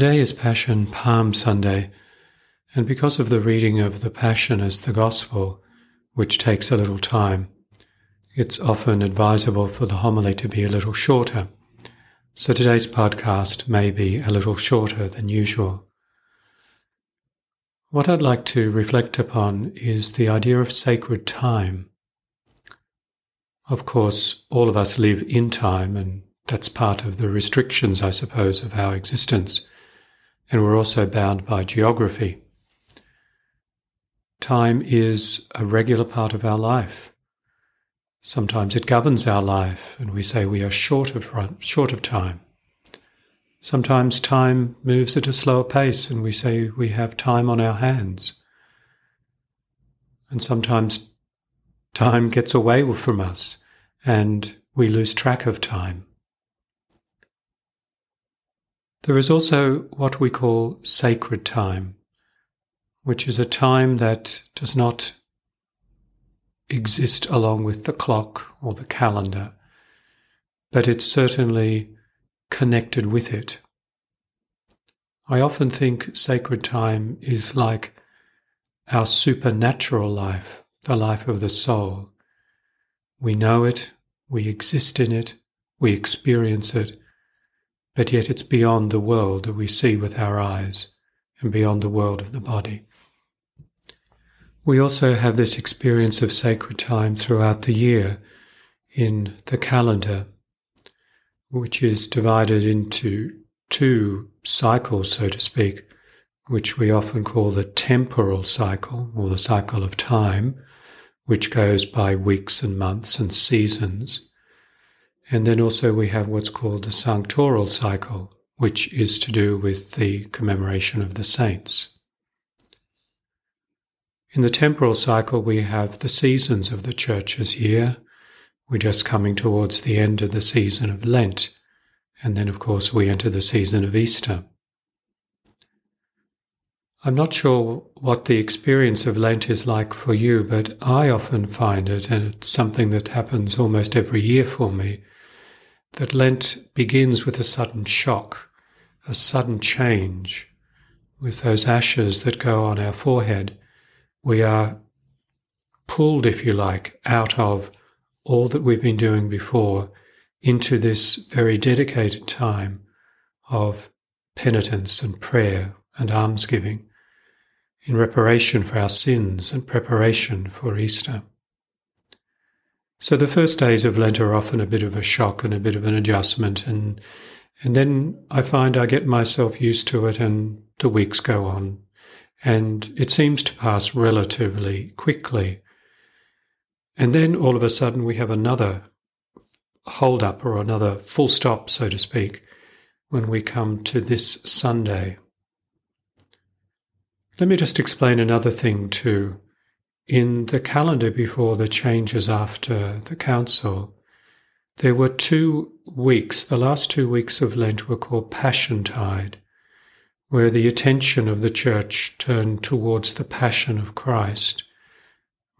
Today is Passion Palm Sunday, and because of the reading of the Passion as the Gospel, which takes a little time, it's often advisable for the homily to be a little shorter. So today's podcast may be a little shorter than usual. What I'd like to reflect upon is the idea of sacred time. Of course, all of us live in time, and that's part of the restrictions, I suppose, of our existence and we're also bound by geography. Time is a regular part of our life. Sometimes it governs our life, and we say we are short of, short of time. Sometimes time moves at a slower pace, and we say we have time on our hands. And sometimes time gets away from us, and we lose track of time. There is also what we call sacred time, which is a time that does not exist along with the clock or the calendar, but it's certainly connected with it. I often think sacred time is like our supernatural life, the life of the soul. We know it, we exist in it, we experience it, but yet it's beyond the world that we see with our eyes and beyond the world of the body. We also have this experience of sacred time throughout the year in the calendar, which is divided into two cycles, so to speak, which we often call the temporal cycle or the cycle of time, which goes by weeks and months and seasons. And then also we have what's called the sanctoral cycle, which is to do with the commemoration of the saints. In the temporal cycle, we have the seasons of the church's year. We're just coming towards the end of the season of Lent. And then, of course, we enter the season of Easter. I'm not sure what the experience of Lent is like for you, but I often find it, and it's something that happens almost every year for me, that Lent begins with a sudden shock, a sudden change. With those ashes that go on our forehead, we are pulled, if you like, out of all that we've been doing before into this very dedicated time of penitence and prayer and almsgiving in reparation for our sins and preparation for Easter. So the first days of Lent are often a bit of a shock and a bit of an adjustment, and and then I find I get myself used to it, and the weeks go on, and it seems to pass relatively quickly. And then all of a sudden we have another hold up or another full stop, so to speak, when we come to this Sunday. Let me just explain another thing too. In the calendar before the changes after the council, there were two weeks, the last two weeks of Lent were called Passiontide, where the attention of the church turned towards the passion of Christ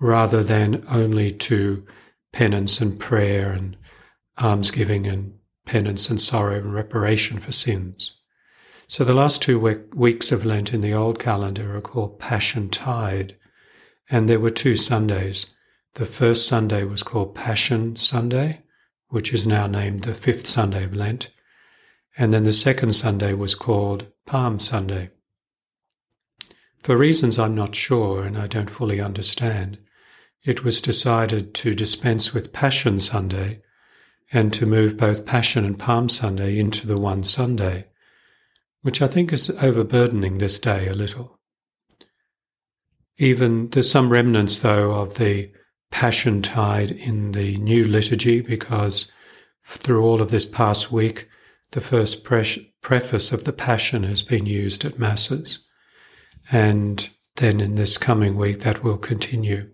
rather than only to penance and prayer and almsgiving and penance and sorrow and reparation for sins. So the last two weeks of Lent in the old calendar are called Passiontide, and there were two Sundays. The first Sunday was called Passion Sunday, which is now named the fifth Sunday of Lent. And then the second Sunday was called Palm Sunday. For reasons I'm not sure and I don't fully understand, it was decided to dispense with Passion Sunday and to move both Passion and Palm Sunday into the one Sunday, which I think is overburdening this day a little. Even there's some remnants, though, of the passion tide in the new liturgy because through all of this past week, the first pre- preface of the Passion has been used at Masses. And then in this coming week, that will continue.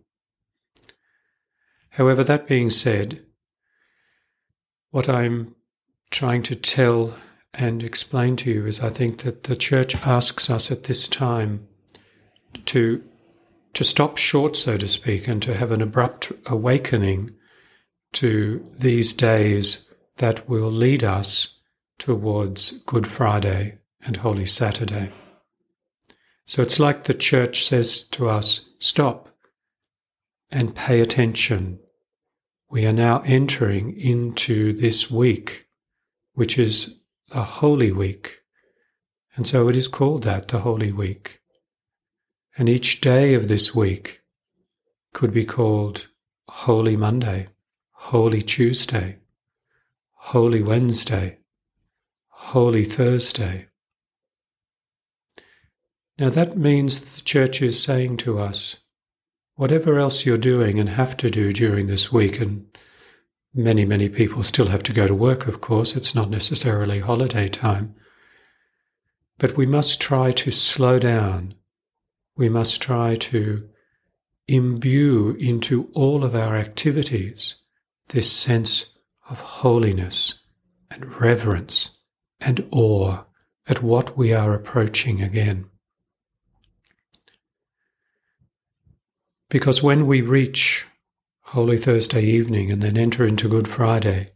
However, that being said, what I'm trying to tell and explain to you is I think that the Church asks us at this time to to stop short, so to speak, and to have an abrupt awakening to these days that will lead us towards Good Friday and Holy Saturday. So it's like the church says to us stop and pay attention. We are now entering into this week, which is the Holy Week. And so it is called that, the Holy Week. And each day of this week could be called Holy Monday, Holy Tuesday, Holy Wednesday, Holy Thursday. Now that means the church is saying to us, whatever else you're doing and have to do during this week, and many, many people still have to go to work, of course, it's not necessarily holiday time, but we must try to slow down. We must try to imbue into all of our activities this sense of holiness and reverence and awe at what we are approaching again. Because when we reach Holy Thursday evening and then enter into Good Friday,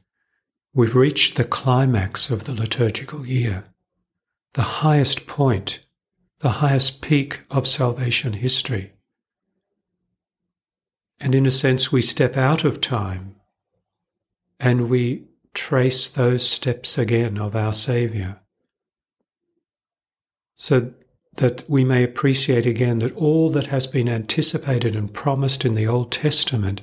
we've reached the climax of the liturgical year, the highest point, the highest peak of salvation history. And in a sense, we step out of time and we trace those steps again of our Saviour. So that we may appreciate again that all that has been anticipated and promised in the Old Testament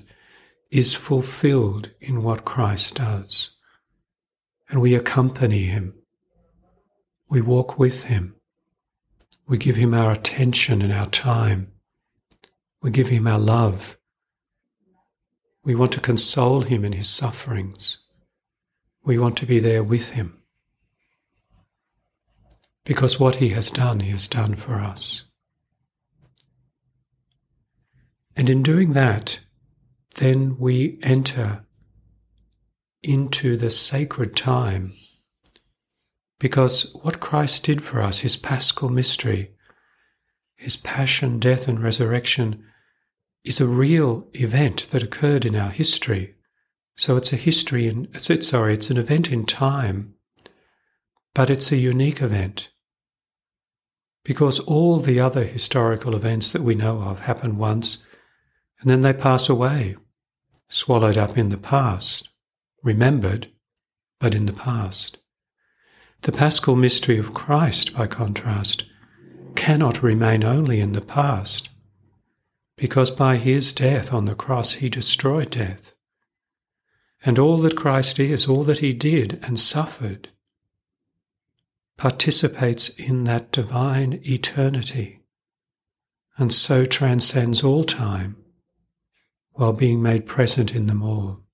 is fulfilled in what Christ does. And we accompany him. We walk with him. We give him our attention and our time. We give him our love. We want to console him in his sufferings. We want to be there with him because what he has done, he has done for us. And in doing that, then we enter into the sacred time because what Christ did for us, his paschal mystery, his passion, death, and resurrection, is a real event that occurred in our history. So it's a history, in, it's, sorry, it's an event in time, but it's a unique event because all the other historical events that we know of happen once and then they pass away, swallowed up in the past, remembered, but in the past. The paschal mystery of Christ, by contrast, cannot remain only in the past, because by his death on the cross he destroyed death. And all that Christ is, all that he did and suffered, participates in that divine eternity and so transcends all time while being made present in them all.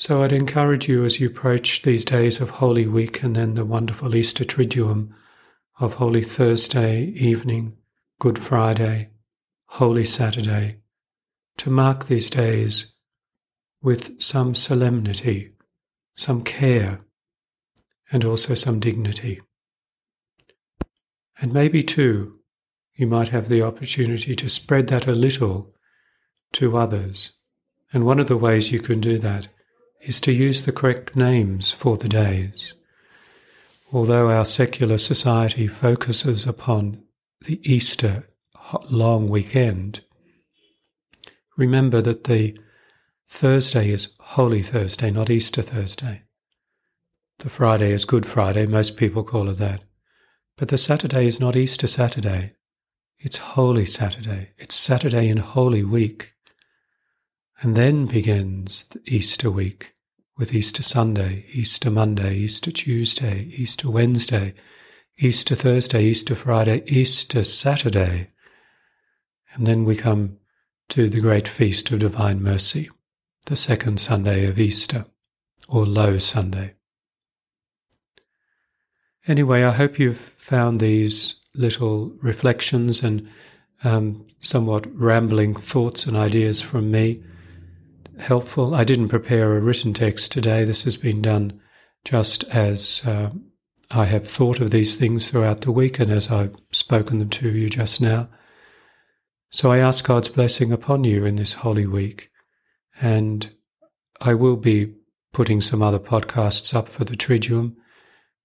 So I'd encourage you as you approach these days of Holy Week and then the wonderful Easter Triduum of Holy Thursday evening, Good Friday, Holy Saturday, to mark these days with some solemnity some care, and also some dignity. And maybe too, you might have the opportunity to spread that a little to others. And one of the ways you can do that is to use the correct names for the days. Although our secular society focuses upon the Easter long weekend, remember that the Thursday is Holy Thursday, not Easter Thursday. The Friday is Good Friday, most people call it that. But the Saturday is not Easter Saturday, it's Holy Saturday. It's Saturday in Holy Week. And then begins the Easter week with Easter Sunday, Easter Monday, Easter Tuesday, Easter Wednesday, Easter Thursday, Easter Friday, Easter Saturday. And then we come to the great feast of Divine Mercy the second Sunday of Easter, or Low Sunday. Anyway, I hope you've found these little reflections and um, somewhat rambling thoughts and ideas from me helpful. I didn't prepare a written text today. This has been done just as uh, I have thought of these things throughout the week and as I've spoken them to you just now. So I ask God's blessing upon you in this holy week and I will be putting some other podcasts up for the Triduum,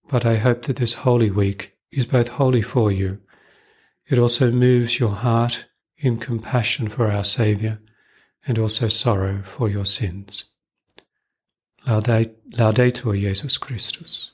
but I hope that this Holy Week is both holy for you. It also moves your heart in compassion for our Saviour and also sorrow for your sins. Laudetur Jesus Christus.